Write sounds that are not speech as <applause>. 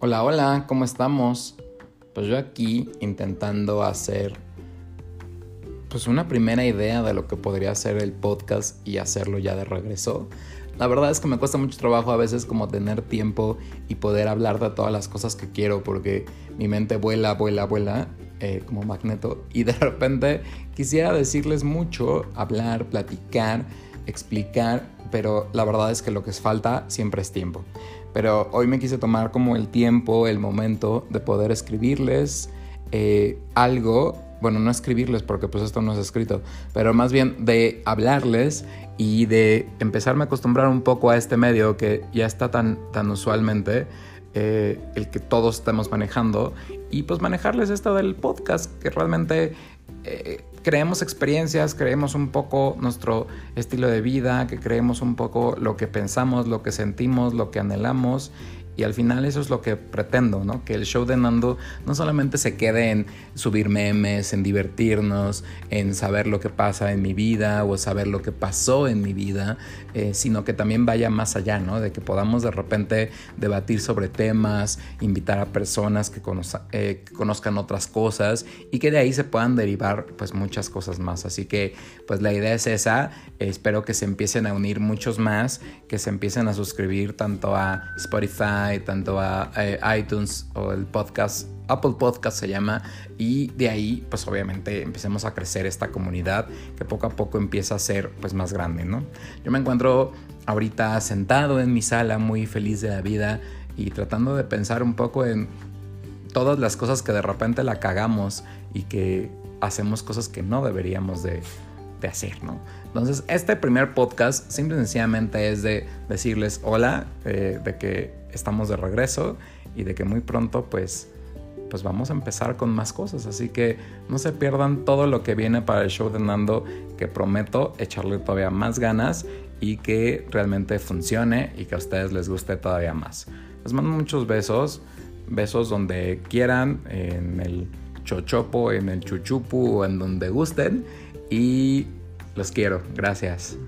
Hola, hola, ¿cómo estamos? Pues yo aquí intentando hacer pues una primera idea de lo que podría ser el podcast y hacerlo ya de regreso. La verdad es que me cuesta mucho trabajo a veces como tener tiempo y poder hablar de todas las cosas que quiero porque mi mente vuela, vuela, vuela eh, como magneto y de <laughs> repente quisiera decirles mucho, hablar, platicar, explicar, pero la verdad es que lo que es falta siempre es tiempo. Pero hoy me quise tomar como el tiempo, el momento de poder escribirles eh, algo, bueno, no escribirles porque pues esto no es escrito, pero más bien de hablarles y de empezarme a acostumbrar un poco a este medio que ya está tan, tan usualmente. Eh, el que todos estemos manejando y pues manejarles esto del podcast que realmente eh, creemos experiencias, creemos un poco nuestro estilo de vida, que creemos un poco lo que pensamos, lo que sentimos, lo que anhelamos y al final eso es lo que pretendo, ¿no? Que el show de Nando no solamente se quede en subir memes, en divertirnos, en saber lo que pasa en mi vida o saber lo que pasó en mi vida, eh, sino que también vaya más allá, ¿no? De que podamos de repente debatir sobre temas, invitar a personas que, eh, que conozcan otras cosas y que de ahí se puedan derivar pues muchas cosas más. Así que pues la idea es esa. espero que se empiecen a unir muchos más, que se empiecen a suscribir tanto a Spotify, tanto a, eh, iTunes o el podcast, Apple Podcast se llama, y de ahí pues obviamente empecemos a crecer esta comunidad que poco a poco empieza a ser pues más grande, ¿no? Yo me encuentro ahorita sentado en mi sala muy feliz de la vida y tratando de pensar un poco en todas las cosas que de repente la cagamos y que hacemos cosas que no deberíamos de, de hacer, ¿no? Entonces, este primer podcast simple y sencillamente es de decirles hola, eh, de que estamos de regreso y de que muy pronto pues pues vamos a empezar con más cosas. Así que no se pierdan todo lo que viene para el show de Nando, que prometo echarle todavía más ganas y que realmente funcione y que a ustedes les guste todavía más. Les mando muchos besos, besos donde quieran, en el chochopo, en el chuchupu o en donde gusten y los quiero. Gracias.